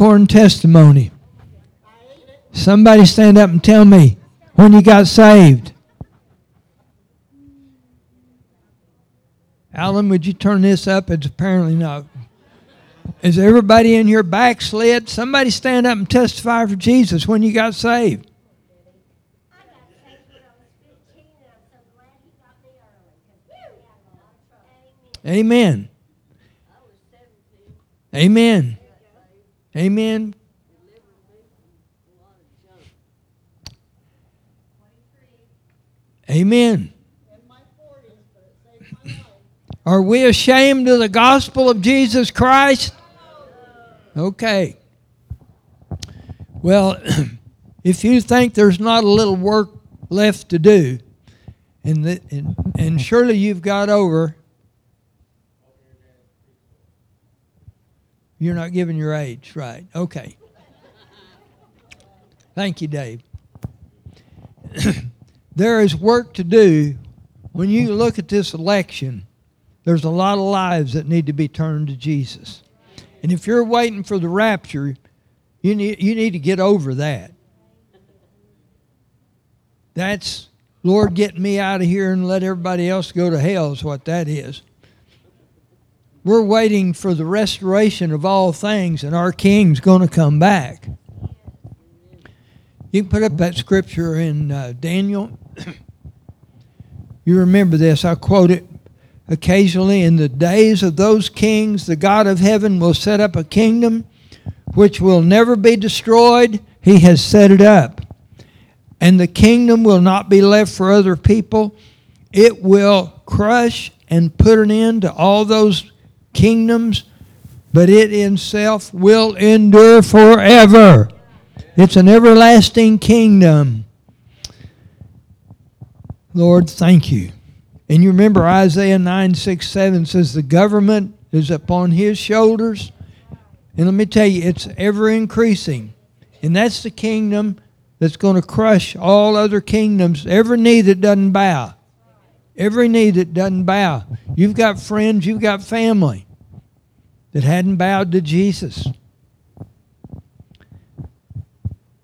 popcorn testimony. Somebody stand up and tell me when you got saved. Alan, would you turn this up? It's apparently not. Is everybody in here backslid? Somebody stand up and testify for Jesus when you got saved. Amen. Amen. Amen. Amen. Are we ashamed of the gospel of Jesus Christ? Okay. Well, if you think there's not a little work left to do, and, the, and, and surely you've got over, you're not giving your age, right? Okay. Thank you, Dave. there is work to do when you look at this election. There's a lot of lives that need to be turned to Jesus. And if you're waiting for the rapture, you need, you need to get over that. That's, Lord, get me out of here and let everybody else go to hell, is what that is. We're waiting for the restoration of all things, and our King's going to come back. You can put up that scripture in uh, Daniel. you remember this. I quote it occasionally. In the days of those kings, the God of heaven will set up a kingdom which will never be destroyed. He has set it up. And the kingdom will not be left for other people. It will crush and put an end to all those kingdoms, but it itself will endure forever. It's an everlasting kingdom. Lord, thank you. And you remember Isaiah 9, 6, 7 says the government is upon his shoulders. And let me tell you, it's ever increasing. And that's the kingdom that's going to crush all other kingdoms. Every knee that doesn't bow. Every knee that doesn't bow. You've got friends, you've got family that hadn't bowed to Jesus.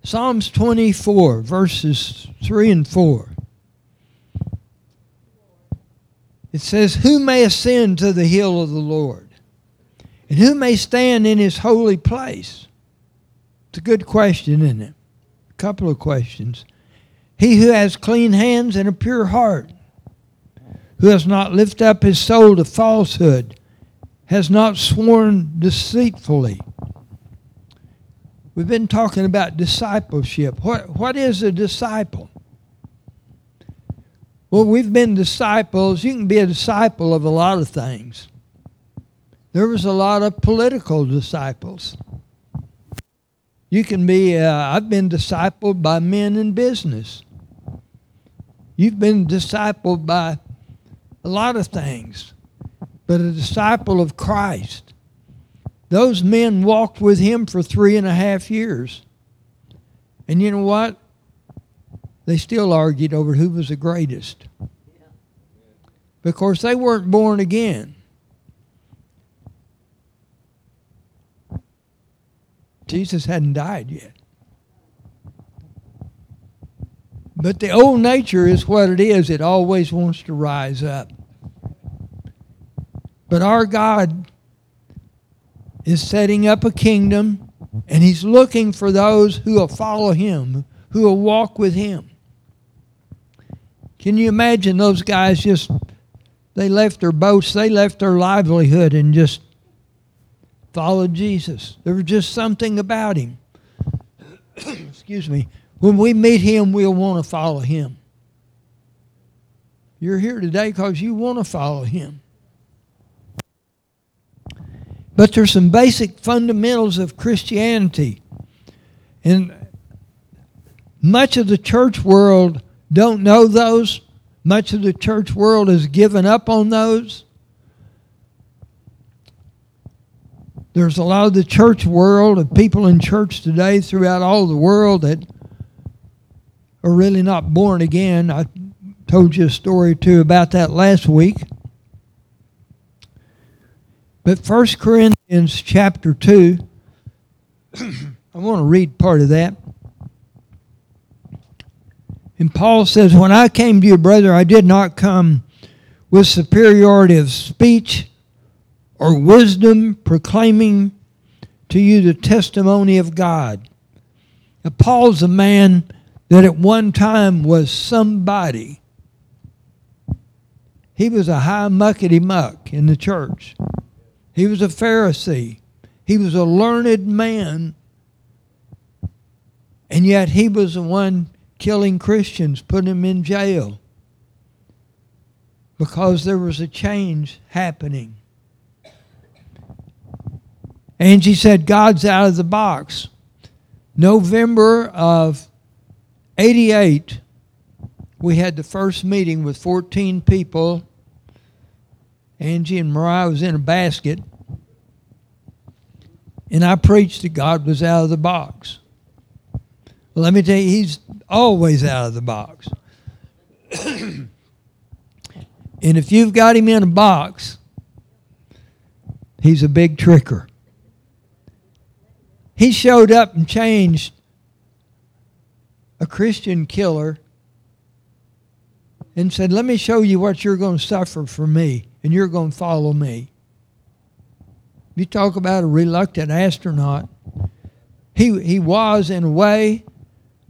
Psalms 24, verses 3 and 4. It says, Who may ascend to the hill of the Lord? And who may stand in his holy place? It's a good question, isn't it? A couple of questions. He who has clean hands and a pure heart, who has not lifted up his soul to falsehood, has not sworn deceitfully We've been talking about discipleship. What, what is a disciple? Well, we've been disciples. You can be a disciple of a lot of things. There was a lot of political disciples. You can be, uh, I've been discipled by men in business. You've been discipled by a lot of things. But a disciple of Christ those men walked with him for three and a half years. And you know what? They still argued over who was the greatest. Because they weren't born again. Jesus hadn't died yet. But the old nature is what it is. It always wants to rise up. But our God is setting up a kingdom, and he's looking for those who will follow him, who will walk with him. Can you imagine those guys just, they left their boats, they left their livelihood, and just followed Jesus? There was just something about him. Excuse me. When we meet him, we'll want to follow him. You're here today because you want to follow him. But there's some basic fundamentals of Christianity. And much of the church world don't know those. Much of the church world has given up on those. There's a lot of the church world of people in church today throughout all the world that are really not born again. I told you a story too about that last week. But 1 Corinthians chapter 2, I want to read part of that. And Paul says, When I came to you, brother, I did not come with superiority of speech or wisdom, proclaiming to you the testimony of God. Now, Paul's a man that at one time was somebody. He was a high muckety muck in the church. He was a Pharisee. He was a learned man. And yet he was the one killing Christians, putting them in jail. Because there was a change happening. Angie said, God's out of the box. November of 88, we had the first meeting with 14 people. Angie and Mariah was in a basket. And I preached that God was out of the box. Well, let me tell you, He's always out of the box. and if you've got Him in a box, He's a big tricker. He showed up and changed a Christian killer and said, Let me show you what you're going to suffer for me, and you're going to follow me. You talk about a reluctant astronaut. He, he was, in a way,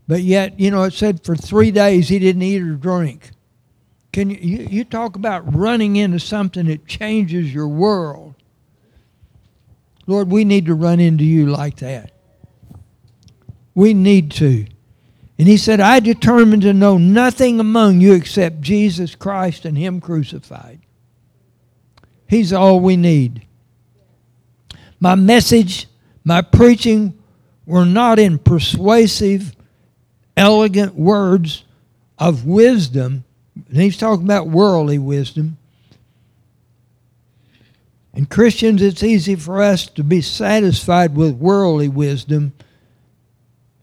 but yet, you know, it said for three days he didn't eat or drink. Can you, you, you talk about running into something that changes your world? Lord, we need to run into you like that. We need to. And he said, I determined to know nothing among you except Jesus Christ and Him crucified. He's all we need. My message, my preaching were not in persuasive, elegant words of wisdom. And he's talking about worldly wisdom. And Christians, it's easy for us to be satisfied with worldly wisdom,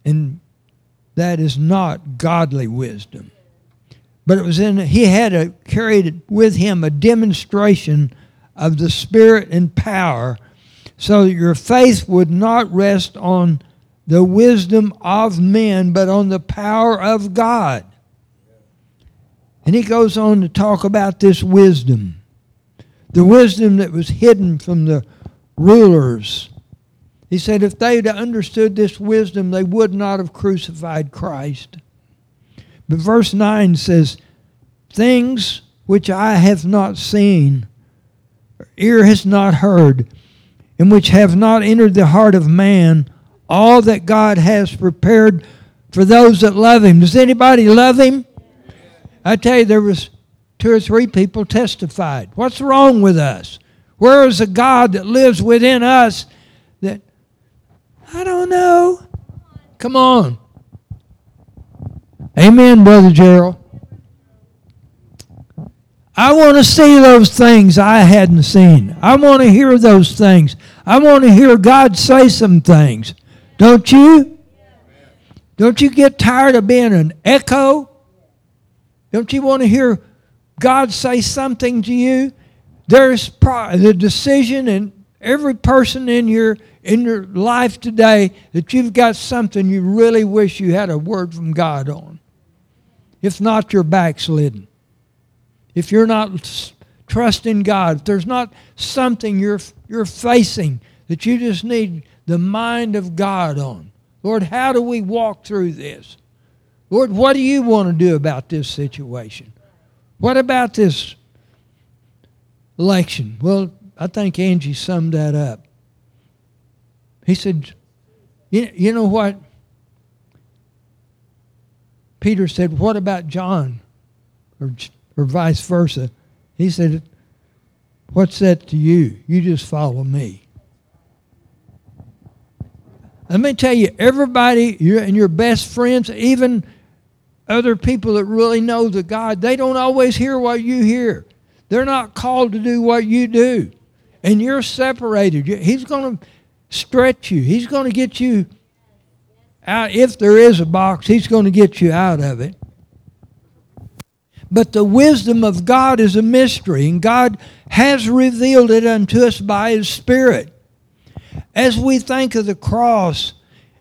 and that is not godly wisdom. But it was in he had a, carried with him a demonstration of the spirit and power, so that your faith would not rest on the wisdom of men, but on the power of God. And he goes on to talk about this wisdom the wisdom that was hidden from the rulers. He said if they'd understood this wisdom, they would not have crucified Christ. But verse 9 says, Things which I have not seen, ear has not heard, and which have not entered the heart of man, all that God has prepared for those that love him. Does anybody love him? I tell you, there was two or three people testified. What's wrong with us? Where is the God that lives within us that, I don't know? Come on. Amen, Brother Gerald. I want to see those things I hadn't seen. I want to hear those things. I want to hear God say some things. Don't you? Don't you get tired of being an echo? Don't you want to hear God say something to you, there's pro- the decision in every person in your in your life today that you've got something you really wish you had a word from God on. If not, you're backslidden. If you're not trusting God, if there's not something you're you're facing that you just need the mind of God on. Lord, how do we walk through this? Lord, what do you want to do about this situation? What about this election? Well, I think Angie summed that up. He said, you, you know what? Peter said, What about John? Or, or vice versa. He said, What's that to you? You just follow me. Let me tell you, everybody and your best friends, even other people that really know the God, they don't always hear what you hear. They're not called to do what you do. And you're separated. He's going to stretch you. He's going to get you out. If there is a box, He's going to get you out of it. But the wisdom of God is a mystery, and God has revealed it unto us by His Spirit. as we think of the cross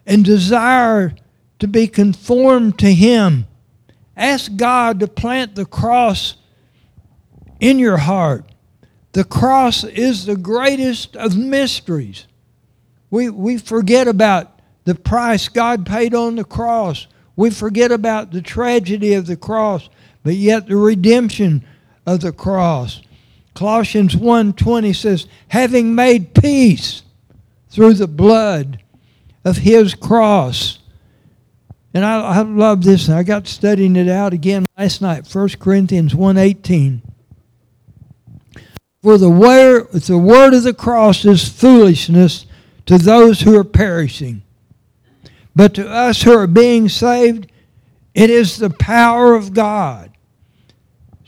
and desire to be conformed to Him, ask God to plant the cross in your heart. The cross is the greatest of mysteries. We, we forget about the price God paid on the cross. We forget about the tragedy of the cross, but yet the redemption of the cross. Colossians 1:20 says, "Having made peace through the blood of his cross." And I, I love this. I got studying it out again last night, 1 Corinthians 1:18. For the word, the word of the cross is foolishness to those who are perishing. But to us who are being saved, it is the power of God.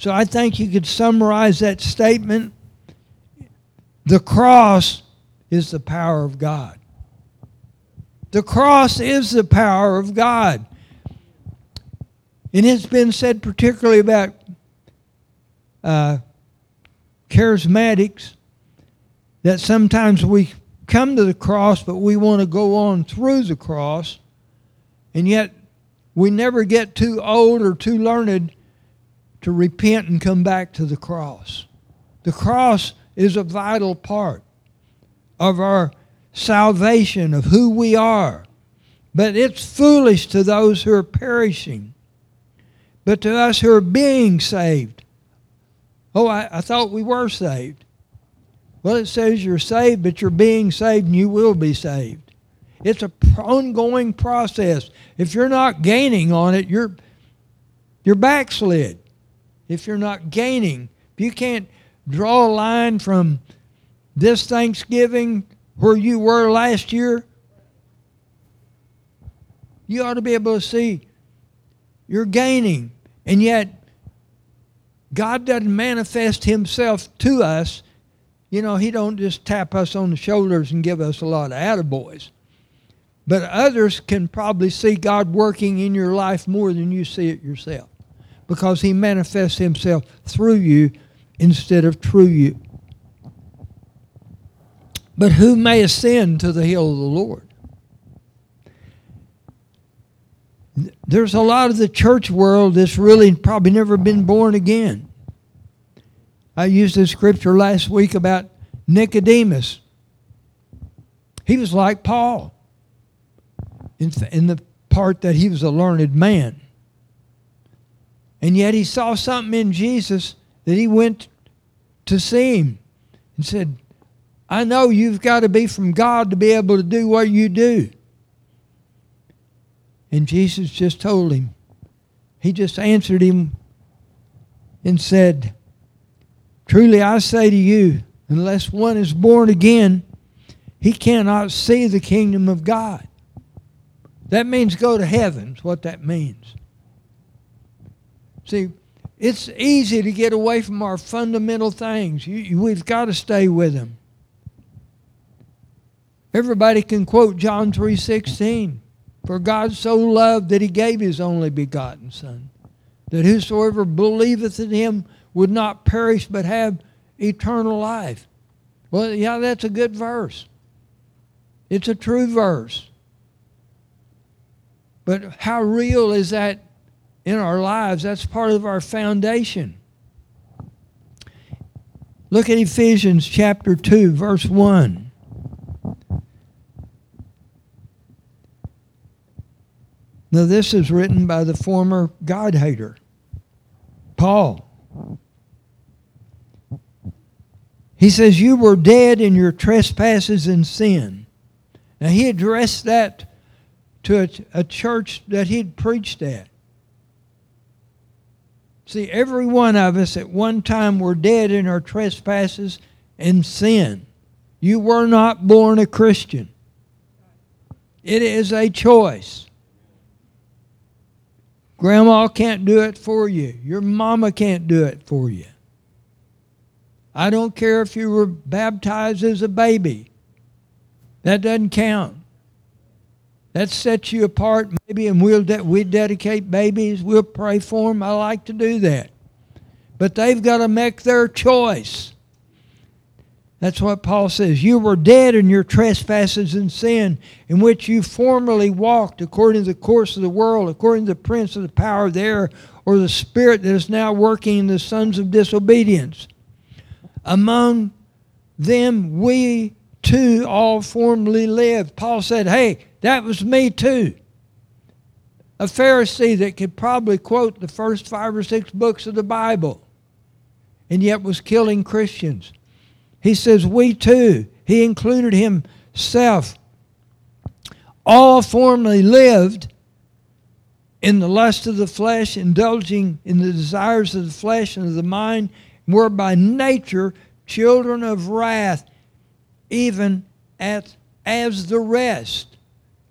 So I think you could summarize that statement. The cross is the power of God. The cross is the power of God. And it's been said particularly about uh, charismatics that sometimes we come to the cross, but we want to go on through the cross, and yet we never get too old or too learned to repent and come back to the cross. The cross is a vital part of our salvation, of who we are. But it's foolish to those who are perishing. But to us who are being saved, oh, I, I thought we were saved. Well, it says you're saved, but you're being saved and you will be saved. It's an ongoing process. If you're not gaining on it, you're, you're backslid. If you're not gaining, if you can't draw a line from this Thanksgiving where you were last year, you ought to be able to see you're gaining. And yet, God doesn't manifest himself to us you know, he don't just tap us on the shoulders and give us a lot of attaboys. But others can probably see God working in your life more than you see it yourself because he manifests himself through you instead of through you. But who may ascend to the hill of the Lord? There's a lot of the church world that's really probably never been born again. I used a scripture last week about Nicodemus. He was like Paul in the part that he was a learned man. And yet he saw something in Jesus that he went to see him and said, I know you've got to be from God to be able to do what you do. And Jesus just told him, he just answered him and said, Truly I say to you, unless one is born again, he cannot see the kingdom of God. That means go to heaven, is what that means. See, it's easy to get away from our fundamental things. You, you, we've got to stay with them. Everybody can quote John 3:16. For God so loved that he gave his only begotten Son, that whosoever believeth in him would not perish but have eternal life. Well, yeah, that's a good verse. It's a true verse. But how real is that in our lives? That's part of our foundation. Look at Ephesians chapter 2, verse 1. Now, this is written by the former God hater, Paul. He says, You were dead in your trespasses and sin. Now, he addressed that to a, a church that he'd preached at. See, every one of us at one time were dead in our trespasses and sin. You were not born a Christian. It is a choice. Grandma can't do it for you. Your mama can't do it for you. I don't care if you were baptized as a baby. That doesn't count. That sets you apart, maybe, and we'll de- we dedicate babies. We'll pray for them. I like to do that. But they've got to make their choice. That's what Paul says. You were dead in your trespasses and sin, in which you formerly walked according to the course of the world, according to the prince of the power of the air, or the spirit that is now working in the sons of disobedience. Among them we too all formerly lived. Paul said, Hey, that was me too. A Pharisee that could probably quote the first five or six books of the Bible and yet was killing Christians. He says, We too. He included himself. All formerly lived in the lust of the flesh, indulging in the desires of the flesh and of the mind, were by nature children of wrath, even at, as the rest.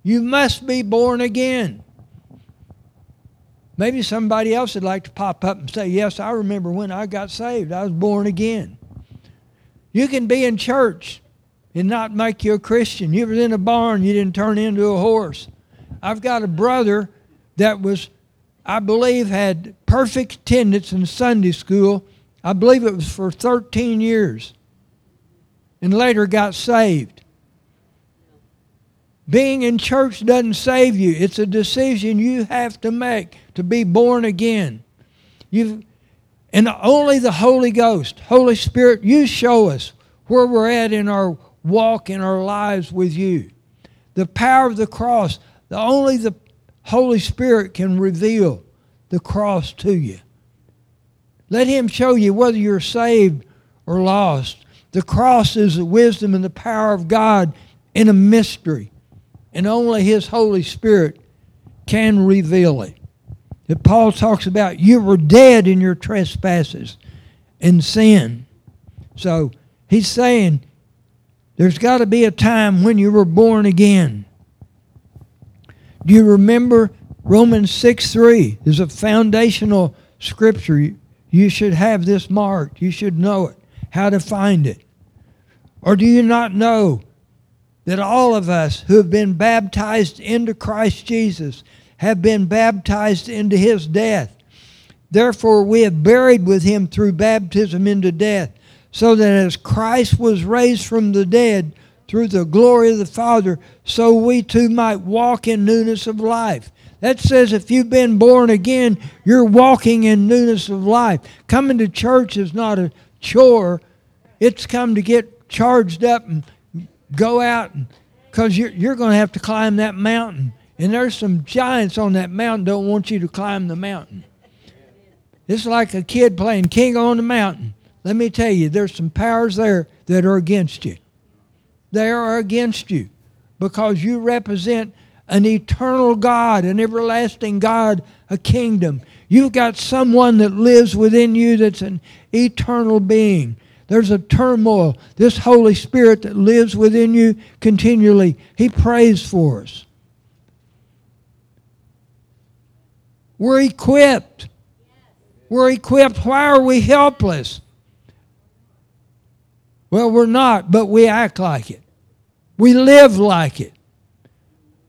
You must be born again. Maybe somebody else would like to pop up and say, Yes, I remember when I got saved. I was born again. You can be in church and not make you a Christian. You were in a barn, you didn't turn into a horse. I've got a brother that was, I believe, had perfect attendance in Sunday school. I believe it was for 13 years. And later got saved. Being in church doesn't save you. It's a decision you have to make to be born again. You've and only the Holy Ghost, Holy Spirit, you show us where we're at in our walk in our lives with you. The power of the cross, the only the Holy Spirit can reveal the cross to you. Let Him show you whether you're saved or lost. The cross is the wisdom and the power of God in a mystery, and only His Holy Spirit can reveal it that Paul talks about you were dead in your trespasses and sin. So he's saying there's got to be a time when you were born again. Do you remember Romans 6 3 is a foundational scripture. You should have this marked. You should know it, how to find it. Or do you not know that all of us who have been baptized into Christ Jesus have been baptized into his death. Therefore, we have buried with him through baptism into death, so that as Christ was raised from the dead through the glory of the Father, so we too might walk in newness of life. That says if you've been born again, you're walking in newness of life. Coming to church is not a chore, it's come to get charged up and go out because you're, you're going to have to climb that mountain and there's some giants on that mountain don't want you to climb the mountain. It's like a kid playing king on the mountain. Let me tell you, there's some powers there that are against you. They are against you because you represent an eternal God, an everlasting God, a kingdom. You've got someone that lives within you that's an eternal being. There's a turmoil. This Holy Spirit that lives within you continually, He prays for us. We're equipped. We're equipped. Why are we helpless? Well, we're not, but we act like it. We live like it.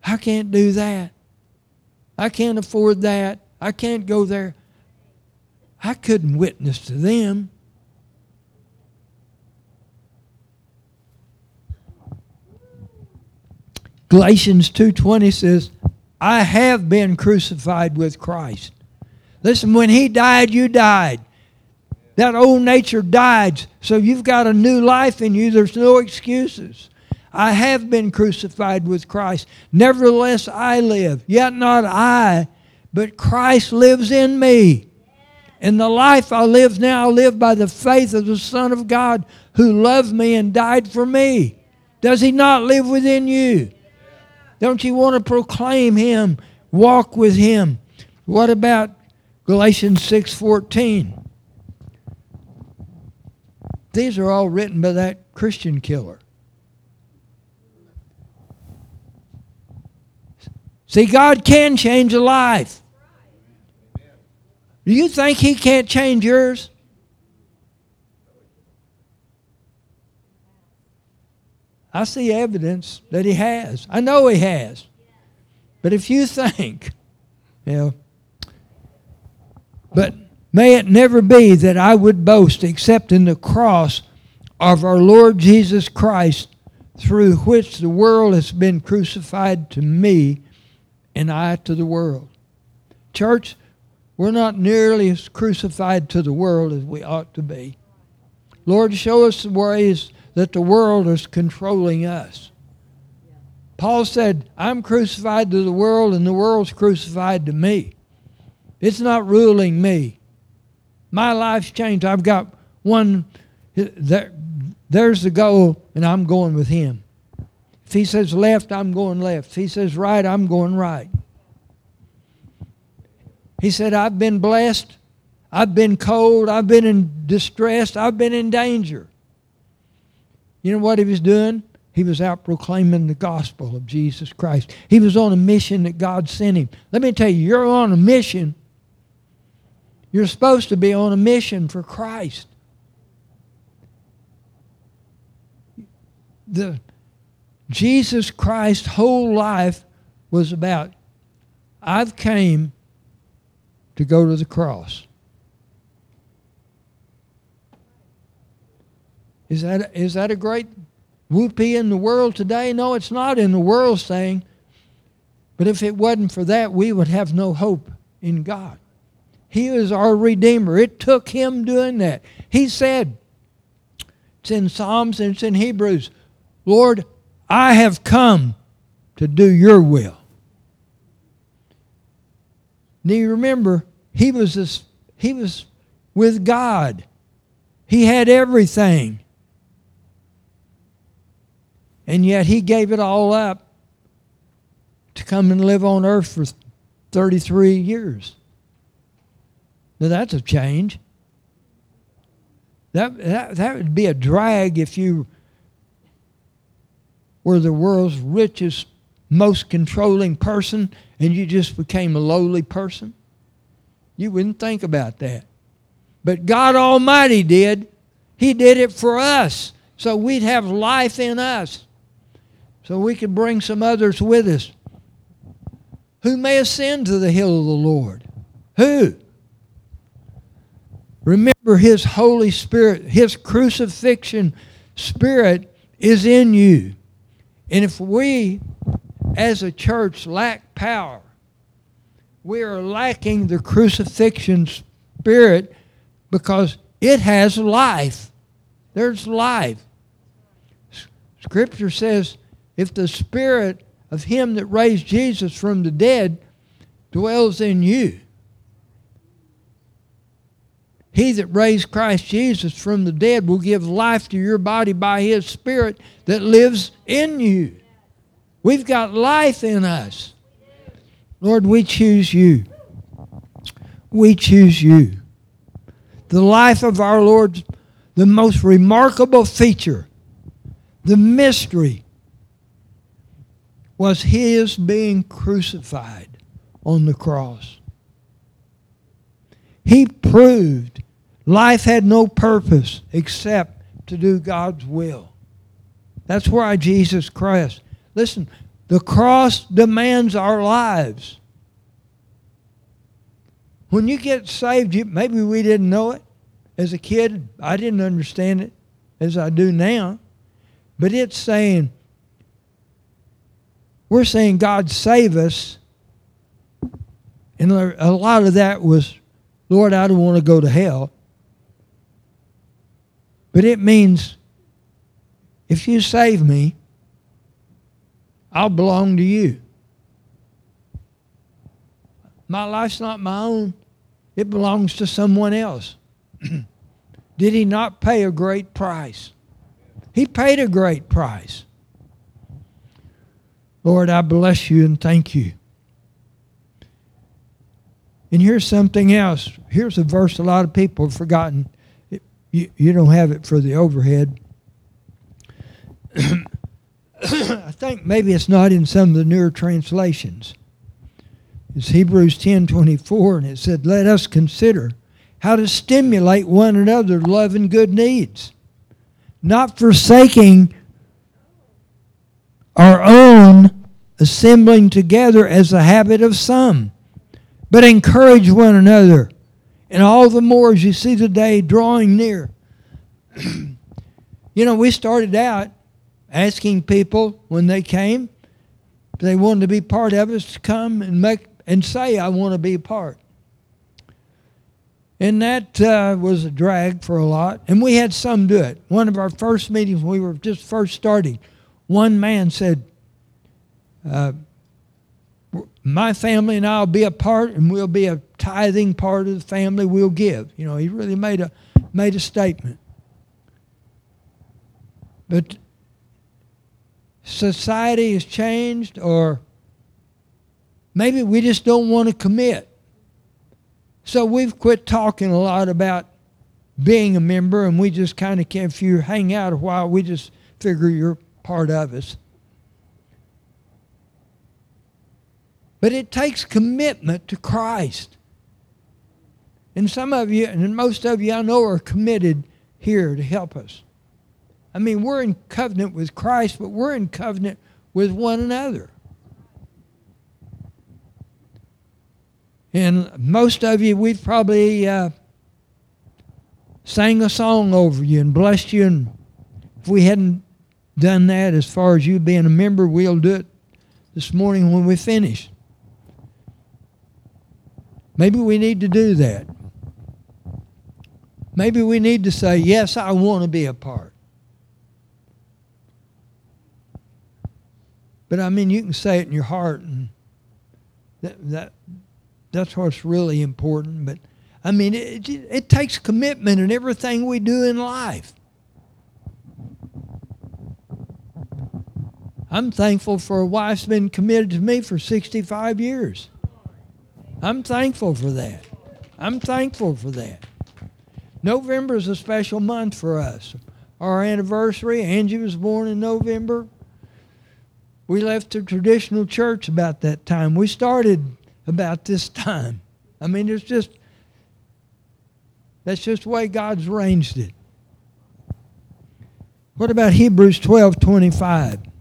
I can't do that. I can't afford that. I can't go there. I couldn't witness to them. Galatians 2:20 says, I have been crucified with Christ. Listen, when He died, you died. That old nature died. So you've got a new life in you. There's no excuses. I have been crucified with Christ. Nevertheless, I live. Yet not I, but Christ lives in me. In the life I live now, I live by the faith of the Son of God who loved me and died for me. Does he not live within you? Don't you want to proclaim him, walk with him? What about Galatians 6:14? These are all written by that Christian killer. See, God can change a life. Do you think He can't change yours? I see evidence that he has. I know he has. But if you think, you know, but may it never be that I would boast except in the cross of our Lord Jesus Christ, through which the world has been crucified to me and I to the world. Church, we're not nearly as crucified to the world as we ought to be. Lord, show us the ways that the world is controlling us. Paul said, I'm crucified to the world and the world's crucified to me. It's not ruling me. My life's changed. I've got one, there, there's the goal, and I'm going with him. If he says left, I'm going left. If he says right, I'm going right. He said, I've been blessed. I've been cold. I've been in distress. I've been in danger. You know what he was doing? He was out proclaiming the gospel of Jesus Christ. He was on a mission that God sent him. Let me tell you, you're on a mission. You're supposed to be on a mission for Christ. The Jesus Christ's whole life was about I've came to go to the cross. Is that, is that a great whoopee in the world today? No, it's not in the world saying. But if it wasn't for that, we would have no hope in God. He is our Redeemer. It took Him doing that. He said, it's in Psalms and it's in Hebrews, Lord, I have come to do your will. Now you remember, he was, this, he was with God. He had everything. And yet he gave it all up to come and live on earth for 33 years. Now that's a change. That, that, that would be a drag if you were the world's richest, most controlling person and you just became a lowly person. You wouldn't think about that. But God Almighty did. He did it for us so we'd have life in us so we could bring some others with us. Who may ascend to the hill of the Lord? Who? Remember His Holy Spirit, His crucifixion spirit is in you. And if we as a church lack power, we are lacking the crucifixion spirit because it has life. There's life. Scripture says if the spirit of him that raised Jesus from the dead dwells in you, he that raised Christ Jesus from the dead will give life to your body by his spirit that lives in you. We've got life in us. Lord, we choose you. We choose you. The life of our Lord, the most remarkable feature, the mystery was his being crucified on the cross. He proved life had no purpose except to do God's will. That's why Jesus Christ. Listen, the cross demands our lives. When you get saved, you, maybe we didn't know it. As a kid, I didn't understand it as I do now. But it's saying, we're saying, God, save us. And a lot of that was, Lord, I don't want to go to hell. But it means, if you save me, I'll belong to you. My life's not my own, it belongs to someone else. Did he not pay a great price? He paid a great price. Lord, I bless you and thank you. And here's something else. Here's a verse a lot of people have forgotten. You, you don't have it for the overhead. I think maybe it's not in some of the newer translations. It's Hebrews 10 24, and it said, Let us consider how to stimulate one another to love and good needs, not forsaking our own assembling together as the habit of some, but encourage one another, and all the more as you see the day drawing near. You know, we started out asking people when they came, they wanted to be part of us, to come and make and say, I want to be part. And that uh, was a drag for a lot. And we had some do it. One of our first meetings, we were just first starting, one man said, uh, My family and I will be a part, and we'll be a tithing part of the family. We'll give. You know, he really made a, made a statement. But society has changed, or maybe we just don't want to commit. So we've quit talking a lot about being a member, and we just kind of, can't if you hang out a while, we just figure you're part of us. But it takes commitment to Christ. And some of you, and most of you I know, are committed here to help us. I mean, we're in covenant with Christ, but we're in covenant with one another. And most of you, we've probably uh, sang a song over you and blessed you. And if we hadn't done that, as far as you being a member, we'll do it this morning when we finish. Maybe we need to do that. Maybe we need to say, Yes, I want to be a part. But I mean, you can say it in your heart, and that, that that's what's really important. But I mean, it, it, it takes commitment in everything we do in life. I'm thankful for a wife that's been committed to me for 65 years. I'm thankful for that. I'm thankful for that. November is a special month for us. Our anniversary, Angie was born in November. We left the traditional church about that time. We started about this time. I mean, it's just, that's just the way God's arranged it. What about Hebrews 12 25?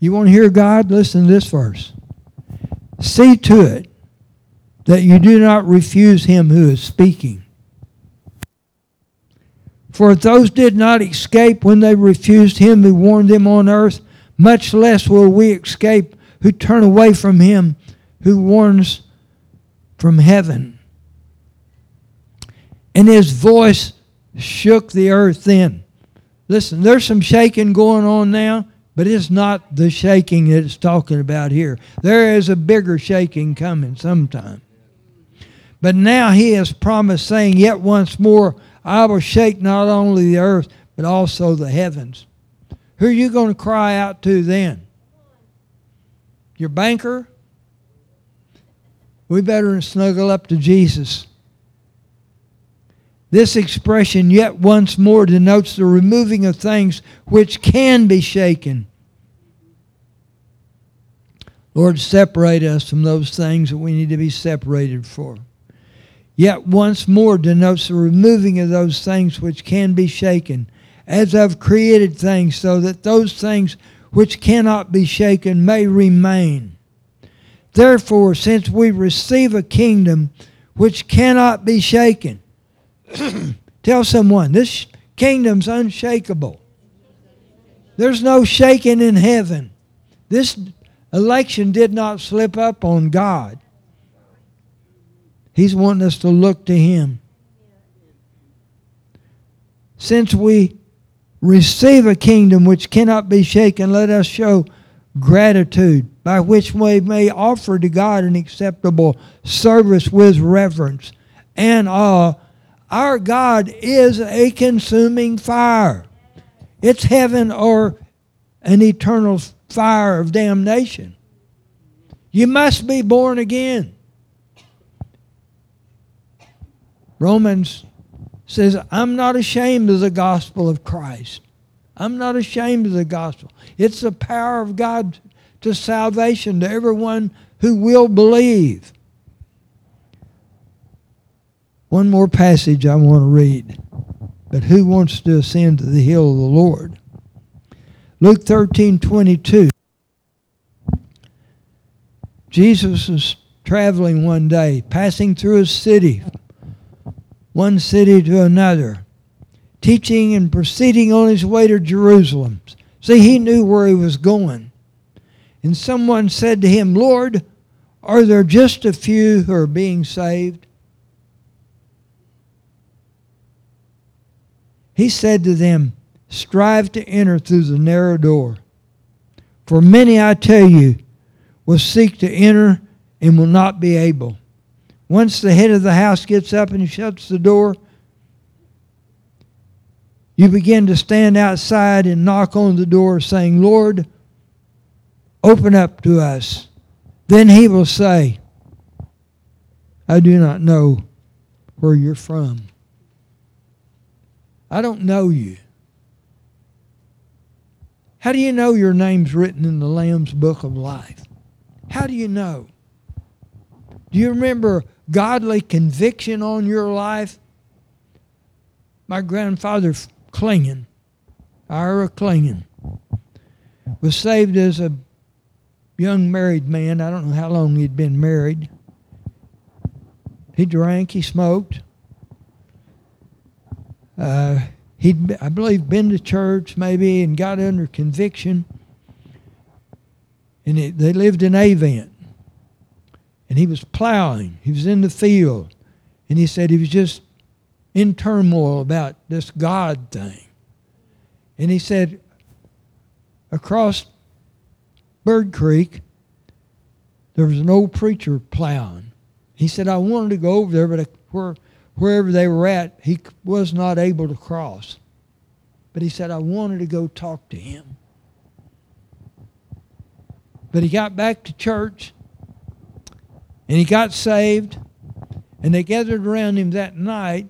You want to hear God? Listen to this verse. See to it that you do not refuse him who is speaking. For if those did not escape when they refused him who warned them on earth, much less will we escape who turn away from him who warns from heaven. And his voice shook the earth then. Listen, there's some shaking going on now, but it's not the shaking that it's talking about here. There is a bigger shaking coming sometime. But now he has promised, saying, Yet once more I will shake not only the earth, but also the heavens. Who are you going to cry out to then? Your banker? We better snuggle up to Jesus. This expression, yet once more, denotes the removing of things which can be shaken. Lord, separate us from those things that we need to be separated for. Yet once more denotes the removing of those things which can be shaken as I've created things, so that those things which cannot be shaken may remain. Therefore, since we receive a kingdom which cannot be shaken, tell someone this kingdom's unshakable. There's no shaking in heaven. This election did not slip up on God. He's wanting us to look to Him. Since we receive a kingdom which cannot be shaken, let us show gratitude by which we may offer to God an acceptable service with reverence and awe. Our God is a consuming fire. It's heaven or an eternal fire of damnation. You must be born again. Romans says, I'm not ashamed of the gospel of Christ. I'm not ashamed of the gospel. It's the power of God to salvation to everyone who will believe. One more passage I want to read. But who wants to ascend to the hill of the Lord? Luke 13 22. Jesus was traveling one day, passing through a city one city to another, teaching and proceeding on his way to Jerusalem. See, he knew where he was going. And someone said to him, Lord, are there just a few who are being saved? He said to them, Strive to enter through the narrow door. For many, I tell you, will seek to enter and will not be able. Once the head of the house gets up and shuts the door, you begin to stand outside and knock on the door saying, Lord, open up to us. Then he will say, I do not know where you're from. I don't know you. How do you know your name's written in the Lamb's book of life? How do you know? Do you remember godly conviction on your life? My grandfather Clingan, Ira Clingan, was saved as a young married man. I don't know how long he'd been married. He drank, he smoked. Uh, he'd, I believe, been to church maybe and got under conviction. And it, they lived in Avant. And he was plowing. He was in the field. And he said he was just in turmoil about this God thing. And he said, across Bird Creek, there was an old preacher plowing. He said, I wanted to go over there, but where, wherever they were at, he was not able to cross. But he said, I wanted to go talk to him. But he got back to church and he got saved, and they gathered around him that night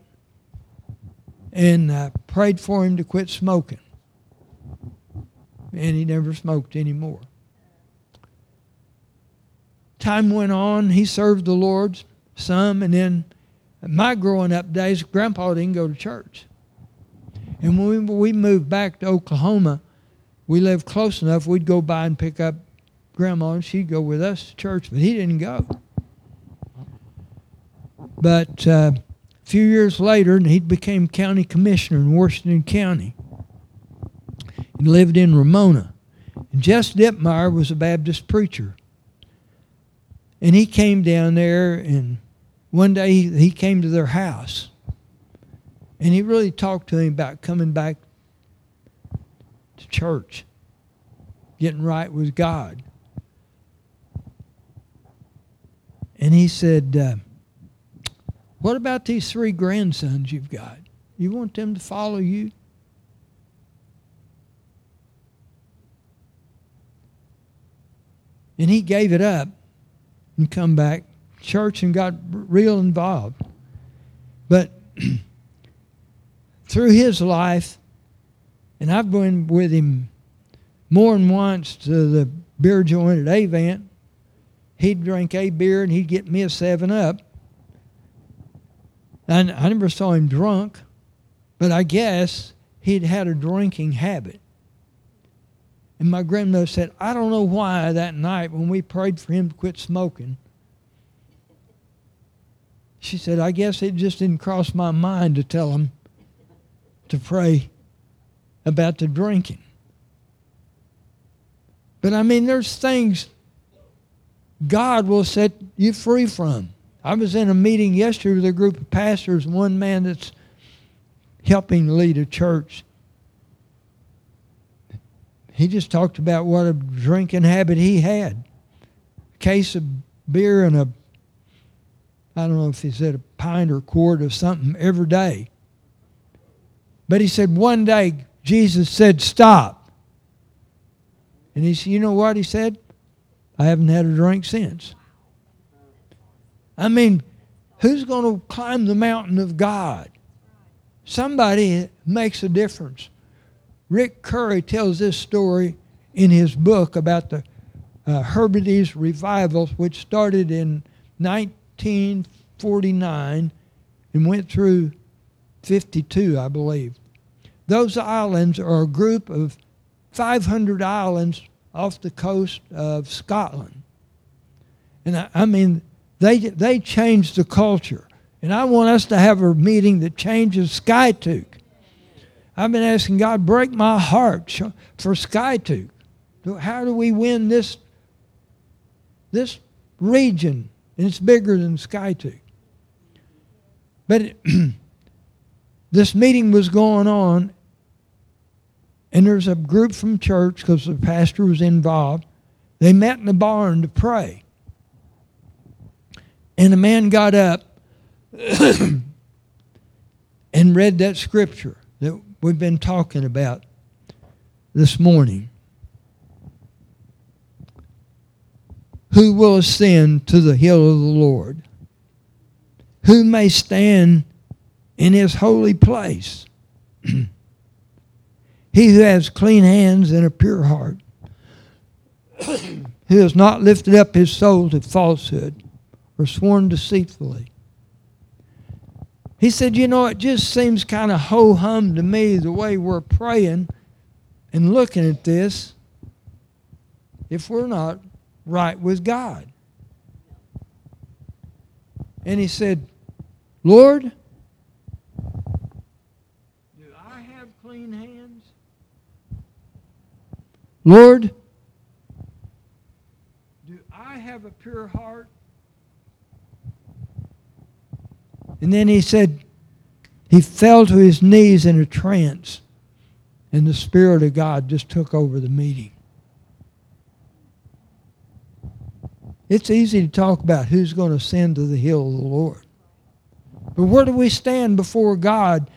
and uh, prayed for him to quit smoking. And he never smoked anymore. Time went on. He served the Lord some, and then my growing up days, Grandpa didn't go to church. And when we moved back to Oklahoma, we lived close enough, we'd go by and pick up Grandma, and she'd go with us to church, but he didn't go. But uh, a few years later, he became county commissioner in Washington County. He lived in Ramona. And Jess Dittmeyer was a Baptist preacher. And he came down there, and one day he, came to their house. And he really talked to him about coming back to church, getting right with God. And he said, uh, What about these three grandsons you've got? You want them to follow you? And he gave it up and come back church and got real involved. But through his life, and I've been with him more than once to the beer joint at Avant, he'd drink a beer and he'd get me a 7 Up. And I never saw him drunk, but I guess he'd had a drinking habit. And my grandmother said, I don't know why that night when we prayed for him to quit smoking, she said, I guess it just didn't cross my mind to tell him to pray about the drinking. But I mean, there's things God will set you free from. I was in a meeting yesterday with a group of pastors, one man that's helping lead a church. He just talked about what a drinking habit he had. A case of beer and a, I don't know if he said a pint or quart of something every day. But he said one day Jesus said, Stop. And he said, You know what? He said, I haven't had a drink since. I mean, who's going to climb the mountain of God? Somebody makes a difference. Rick Curry tells this story in his book about the uh, revival, which started in 1949 and went through 52, I believe. Those islands are a group of 500 islands off the coast of Scotland. And I, I mean, they, they changed the culture. And I want us to have a meeting that changes Skiatook. I've been asking God, break my heart for Skiatook. How do we win this, this region? And it's bigger than Skiatook. But this meeting was going on, and there's a group from church, because the pastor was involved. They met in the barn to pray. And a man got up and read that scripture that we've been talking about this morning. Who will ascend to the hill of the Lord? Who may stand in his holy place? he who has clean hands and a pure heart, who has not lifted up his soul to falsehood or sworn deceitfully. He said, You know, it just seems kind of ho hum to me the way we're praying and looking at this if we're not right with God. And he said, Lord, do I have clean hands? Lord, do I have a pure heart? And then he said, he fell to his knees in a trance, and the Spirit of God just took over the meeting. It's easy to talk about who's going to ascend to the hill of the Lord. But where do we stand before God?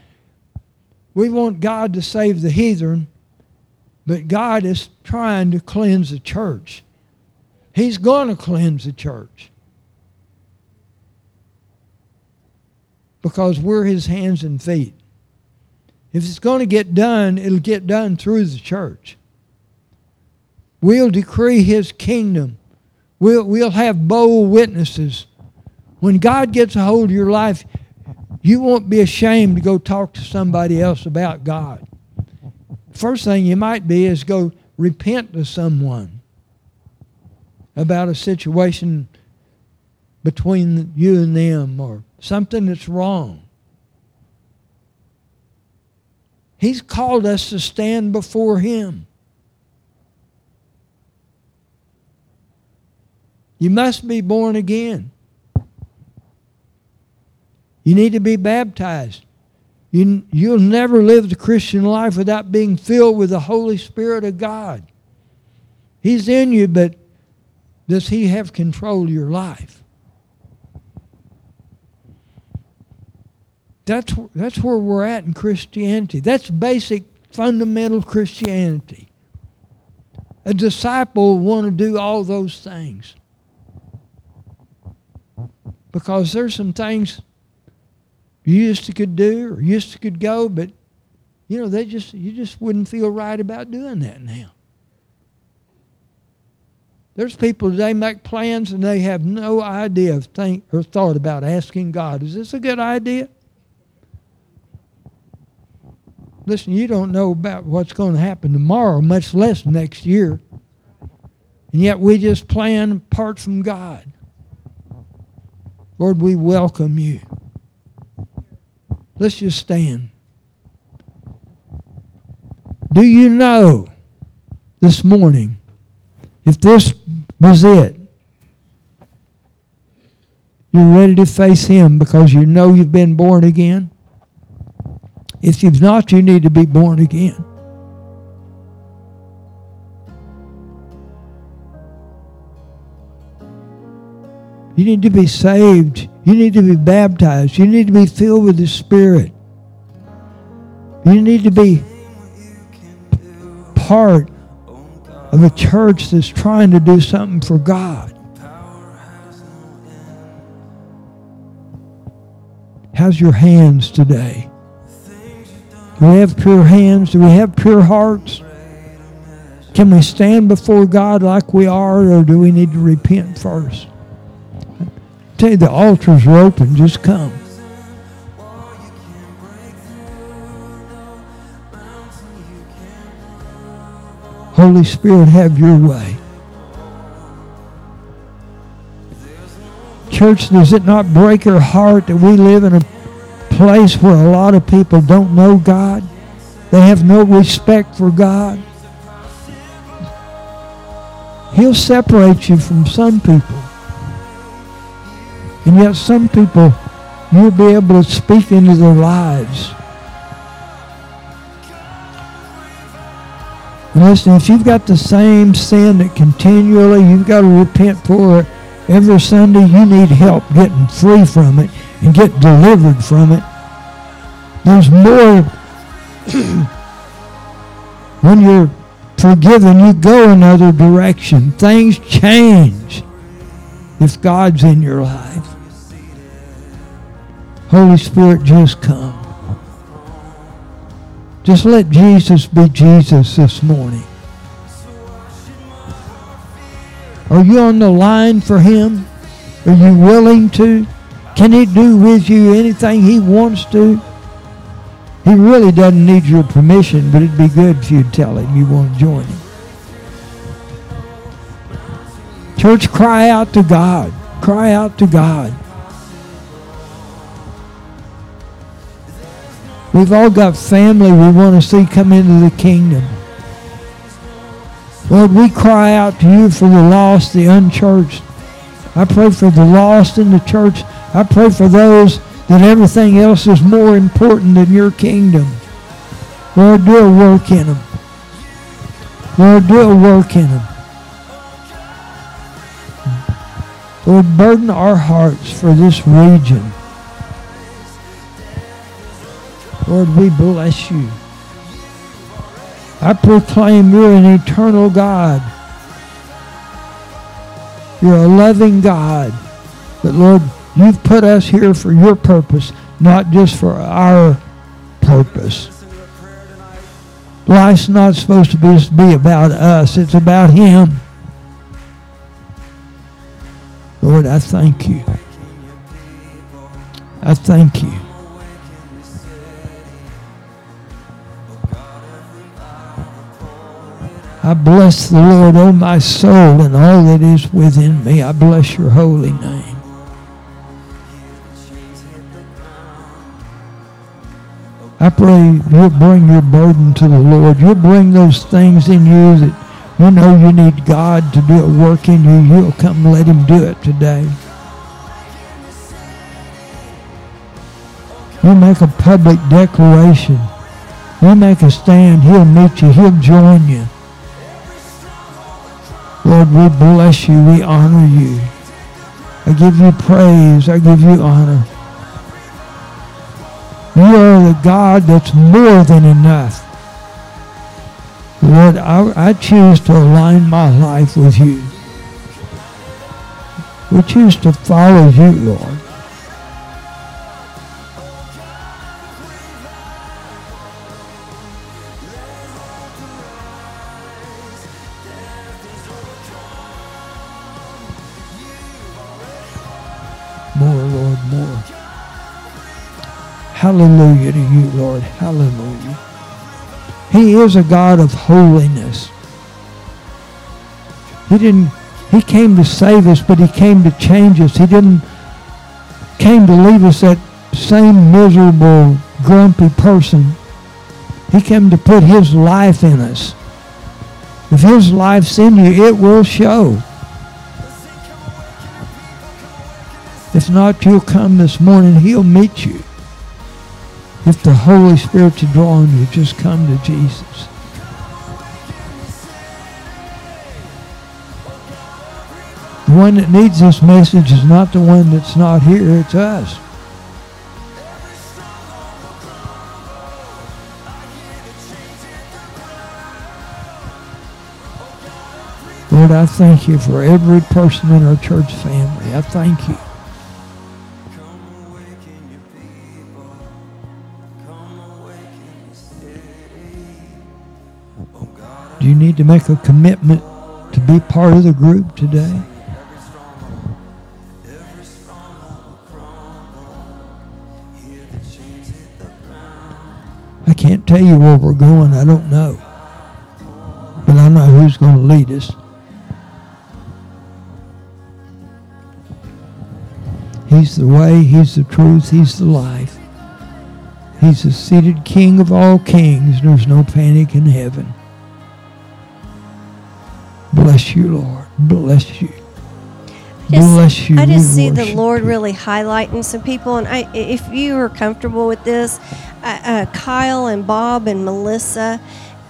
We want God to save the heathen, but God is trying to cleanse the church. He's going to cleanse the church. because we're his hands and feet. If it's going to get done, it'll get done through the church. We'll decree his kingdom. We'll, we'll have bold witnesses. When God gets a hold of your life, you won't be ashamed to go talk to somebody else about God. First thing you might be is go repent to someone about a situation between you and them or something that's wrong. He's called us to stand before Him. You must be born again. You need to be baptized. You, you'll never live the Christian life without being filled with the Holy Spirit of God. He's in you, but does He have control of your life? That's, that's where we're at in Christianity. That's basic, fundamental Christianity. A disciple will want to do all those things. Because there's some things you used to could do or used to could go, but you know, they just you just wouldn't feel right about doing that now. There's people they make plans and they have no idea of think or thought about asking God, is this a good idea? Listen, you don't know about what's going to happen tomorrow, much less next year. And yet we just plan apart from God. Lord, we welcome you. Let's just stand. Do you know this morning if this was it? You're ready to face Him because you know you've been born again? If you've not, you need to be born again. You need to be saved. You need to be baptized. You need to be filled with the Spirit. You need to be part of a church that's trying to do something for God. How's your hands today? Do we have pure hands? Do we have pure hearts? Can we stand before God like we are, or do we need to repent first? Tell you, the altars are open. Just come. Holy Spirit, have your way. Church, does it not break your heart that we live in a place where a lot of people don't know God? They have no respect for God. He'll separate you from some people. And yet some people, you'll be able to speak into their lives. listen, if you've got the same sin that continually you've got to repent for every Sunday, you need help getting free from it and get delivered from it. There's more when you're forgiven, you go another direction. Things change if God's in your life. Holy Spirit, just come. Just let Jesus be Jesus this morning. Are you on the line for him? Are you willing to? Can he do with you anything he wants to? He really doesn't need your permission, but it'd be good if you'd tell him you want to join him. Church, cry out to God. Cry out to God. We've all got family we want to see come into the kingdom. Lord, we cry out to you for the lost, the unchurched. I pray for the lost in the church. I pray for those that everything else is more important than your kingdom. Lord, do a work in them. Lord, do a work in them. Lord, burden our hearts for this region. Lord, we bless you. I proclaim you're an eternal God. You're a loving God. But Lord, you've put us here for your purpose, not just for our purpose. Life's not supposed to be, about us. It's about him. Lord, I thank you. I thank you. I bless the Lord, O oh my soul, and all that is within me. I bless your holy name. I pray you'll bring your burden to the Lord. You'll bring those things in you that you know you need God to do a work in you. You'll come let him do it today. You make a public declaration. You make a stand. He'll meet you. He'll join you. Lord, we bless you. We honor you. I give you praise. I give you honor. You are the God that's more than enough. Lord, I, I choose to align my life with you. We choose to follow you, Lord. More, Lord, more. Hallelujah to you, Lord. Hallelujah. He is a God of holiness. He didn't he came to save us, but he came to change us. He didn't came to leave us that same miserable, grumpy person. He came to put his life in us. If his life's in you, it will show. If not, you'll come this morning. He'll meet you. If the Holy Spirit's drawing you, just come to Jesus. The one that needs this message is not the one that's not here, it's us. Lord, I thank you for every person in our church family. I thank you. You need to make a commitment to be part of the group today? I can't tell you where we're going. I don't know. But I know who's going to lead us. He's the way, He's the truth, He's the life. He's the seated King of all kings. There's no panic in heaven. Bless you, Lord. Bless you. Just- Bless you. I just see the Lord you. really highlighting some people, and I, if you are comfortable with this, uh, uh, Kyle and Bob and Melissa,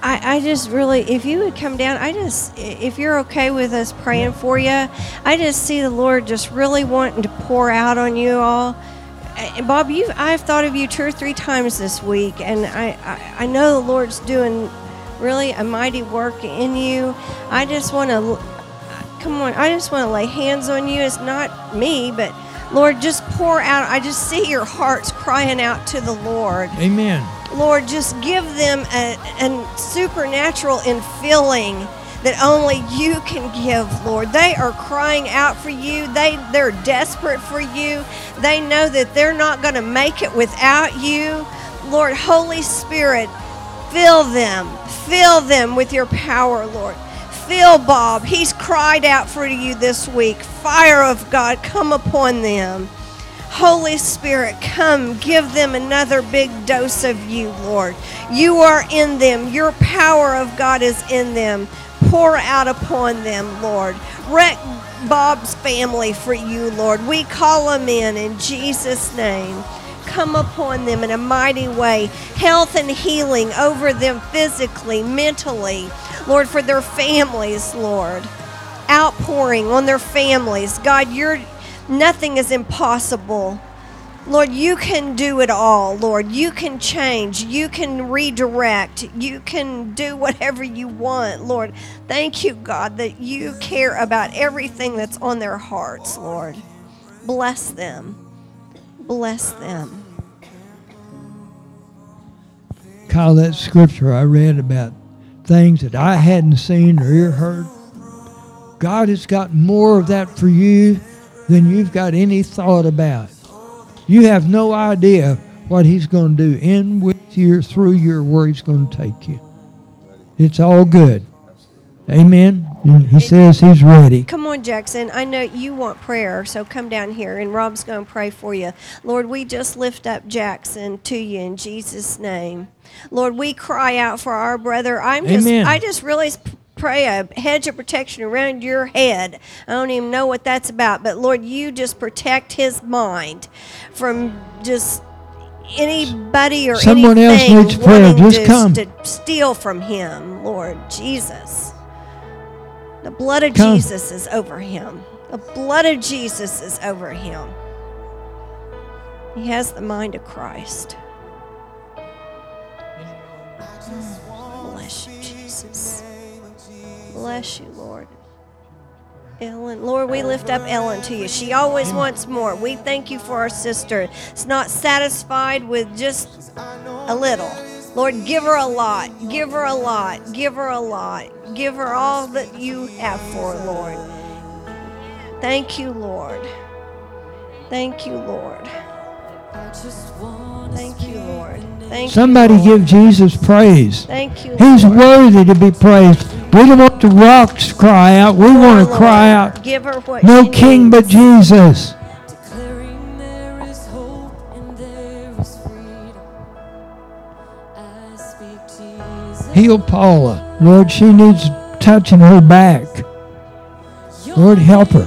I, I just really, if you would come down, I just, if you're okay with us praying for you, I just see the Lord just really wanting to pour out on you all. Uh, Bob, you, I've thought of you two or three times this week, and I, I, I know the Lord's doing really a mighty work in you. I just want to come on i just want to lay hands on you. It's not me but lord just pour out i just see your hearts crying out to the lord. Amen. lord just give them a, a supernatural infilling that only you can give lord. They are crying out for you. They they're desperate for you. They know that they're not going to make it without you. Lord holy spirit fill them fill them with your power lord Fill Bob. He's cried out for you this week. Fire of God, come upon them. Holy Spirit, come give them another big dose of you, Lord. You are in them. Your power of God is in them. Pour out upon them, Lord. Wreck Bob's family for you, Lord. We call them in in Jesus' name come upon them in a mighty way. Health and healing over them physically, mentally. Lord, for their families, Lord. Outpouring on their families. God, you're nothing is impossible. Lord, you can do it all, Lord. You can change. You can redirect. You can do whatever you want, Lord. Thank you, God, that you care about everything that's on their hearts, Lord. Bless them. Bless them. Kyle, that scripture I read about things that I hadn't seen or ear heard. God has got more of that for you than you've got any thought about. You have no idea what He's going to do in, with you, through you, where He's going to take you. It's all good. Amen. He says He's ready. Come on, Jackson. I know you want prayer, so come down here, and Rob's going to pray for you. Lord, we just lift up Jackson to you in Jesus' name. Lord, we cry out for our brother. I'm just, Amen. I just really pray a hedge of protection around your head. I don't even know what that's about, but Lord, you just protect his mind from just anybody or Someone else needs prayer. Just to, come. to steal from him, Lord Jesus. The blood of Come. Jesus is over him. The blood of Jesus is over him. He has the mind of Christ. Bless you, Jesus. Bless you, Lord. Ellen, Lord, we lift up Ellen to you. She always wants more. We thank you for our sister. It's not satisfied with just a little. Lord, give her a lot. Give her a lot. Give her a lot. Give her all that you have for her, Lord. Thank you, Lord. Thank you, Lord. Thank you, Lord. Thank Somebody you, Lord. give Jesus praise. Thank you. He's worthy to be praised. We don't want the rocks to cry out. We want to cry out, Give her what no king but. Jesus. Heal Paula. Lord, she needs touching her back. Lord, help her.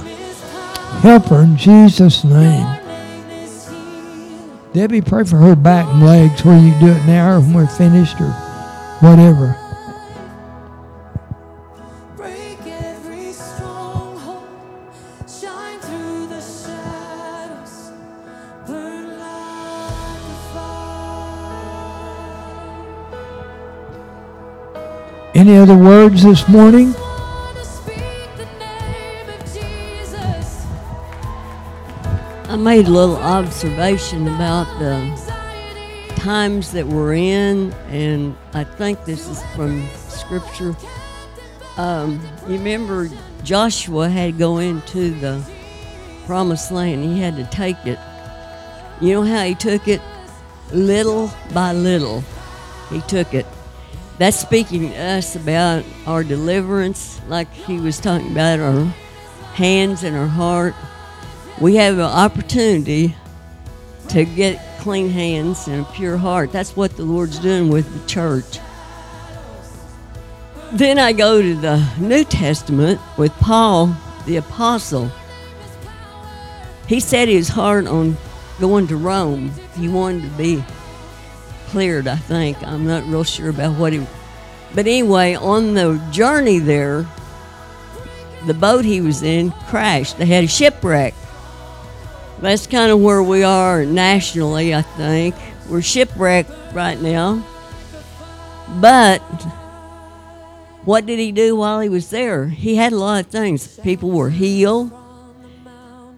Help her in Jesus' name. Debbie, pray for her back and legs where you do it now or when we're finished or whatever. Any other words this morning? I made a little observation about the times that we're in, and I think this is from Scripture. Um, you remember Joshua had to go into the promised land, he had to take it. You know how he took it? Little by little, he took it. That's speaking to us about our deliverance, like he was talking about our hands and our heart. we have an opportunity to get clean hands and a pure heart. That's what the Lord's doing with the church. Then I go to the New Testament with Paul the Apostle. He set his heart on going to Rome. He wanted to be cleared, I think. I'm not real sure about what he. But anyway, on the journey there, the boat he was in crashed. They had a shipwreck. That's kind of where we are nationally, I think. We're shipwrecked right now. But what did he do while he was there? He had a lot of things. People were healed.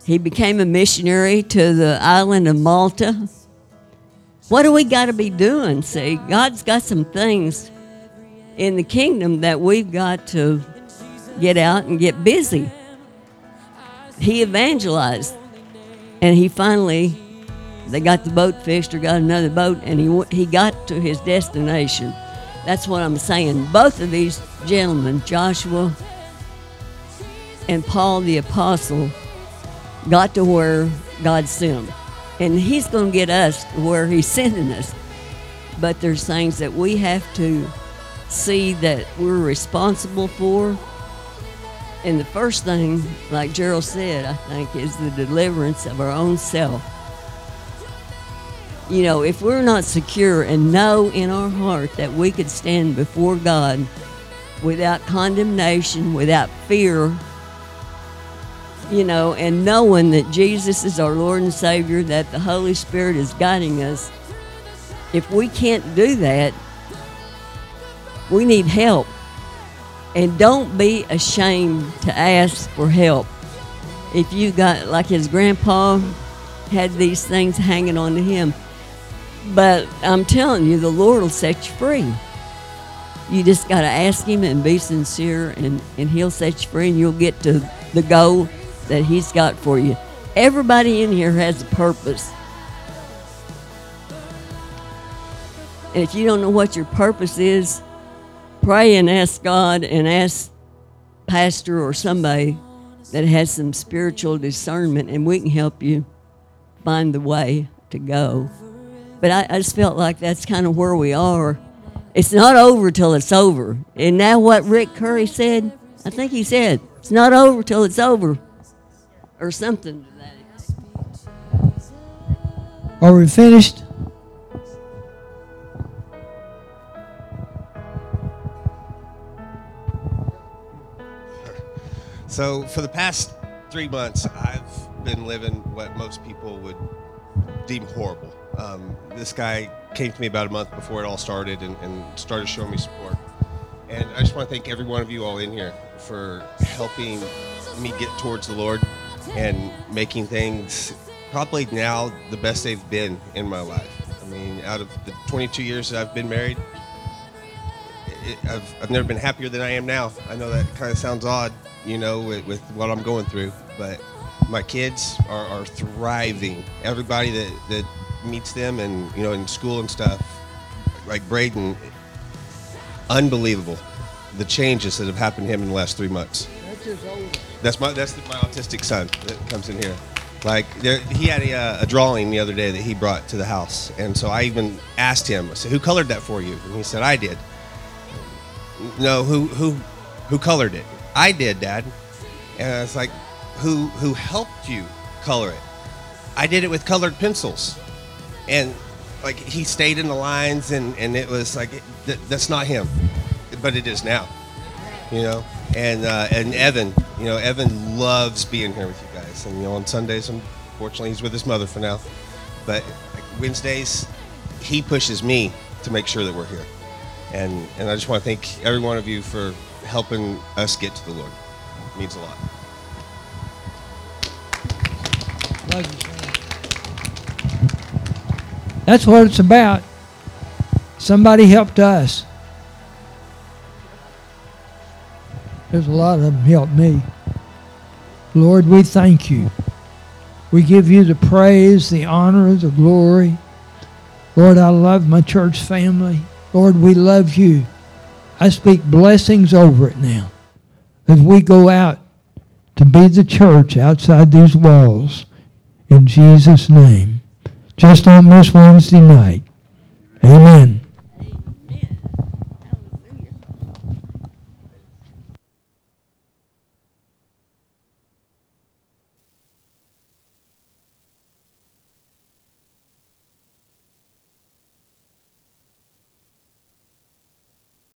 He became a missionary to the island of Malta. What do we got to be doing? See, God's got some things in the kingdom that we've got to get out and get busy. He evangelized, and he finally, they got the boat fixed or got another boat, and he he got to his destination. That's what I'm saying. Both of these gentlemen, Joshua and Paul the apostle, got to where God sent them, and He's going to get us where He's sending us. But there's things that we have to see that we're responsible for and the first thing, like Gerald said, I think, is the deliverance of our own self. You know, if we're not secure and know in our heart that we could stand before God without condemnation, without fear, you know, and knowing that Jesus is our Lord and Savior, that the Holy Spirit is guiding us, if we can't do that, we need help. And don't be ashamed to ask for help. If you got, like his grandpa had these things hanging on to him. But I'm telling you, the Lord will set you free. You just got to ask Him and be sincere, and, and He'll set you free, and you'll get to the goal that He's got for you. Everybody in here has a purpose. And if you don't know what your purpose is, pray and ask God and ask pastor or somebody that has some spiritual discernment, and we can help you find the way to go. But I, I just felt like that's kind of where we are. It's not over till it's over. And now what Rick Curry said, I think he said, it's not over till it's over. Or something to that effect. Are we finished? So for the past three months, I've been living what most people would deem horrible. Um, this guy came to me about a month before it all started and, and started showing me support. And I just want to thank every one of you all in here for helping me get towards the Lord and making things probably now the best they've been in my life. I mean, out of the 22 years that I've been married, it, I've, I've never been happier than I am now. I know that kind of sounds odd, you know, with, with what I'm going through, but my kids are, are thriving. Everybody that, that meets them and, you know, in school and stuff, like Braden, unbelievable the changes that have happened to him in the last three months. That's my that's my autistic son that comes in here. Like there, he had a, uh, a drawing the other day that he brought to the house, and so I even asked him. I said, "Who colored that for you?" And he said, "I did." No, who who who colored it? I did, Dad. And I was like, "Who who helped you color it?" I did it with colored pencils, and like he stayed in the lines, and and it was like th- that's not him, but it is now you know. And uh, and Evan, you know, Evan loves being here with you guys. And you know, on Sundays, unfortunately, he's with his mother for now. But Wednesdays, he pushes me to make sure that we're here. And and I just want to thank every one of you for helping us get to the Lord. It means a lot. That's what it's about. Somebody helped us. There's a lot of them helped me. Lord, we thank you. We give you the praise, the honor, the glory. Lord, I love my church family. Lord, we love you. I speak blessings over it now. As we go out to be the church outside these walls. In Jesus' name. Just on this Wednesday night. Amen.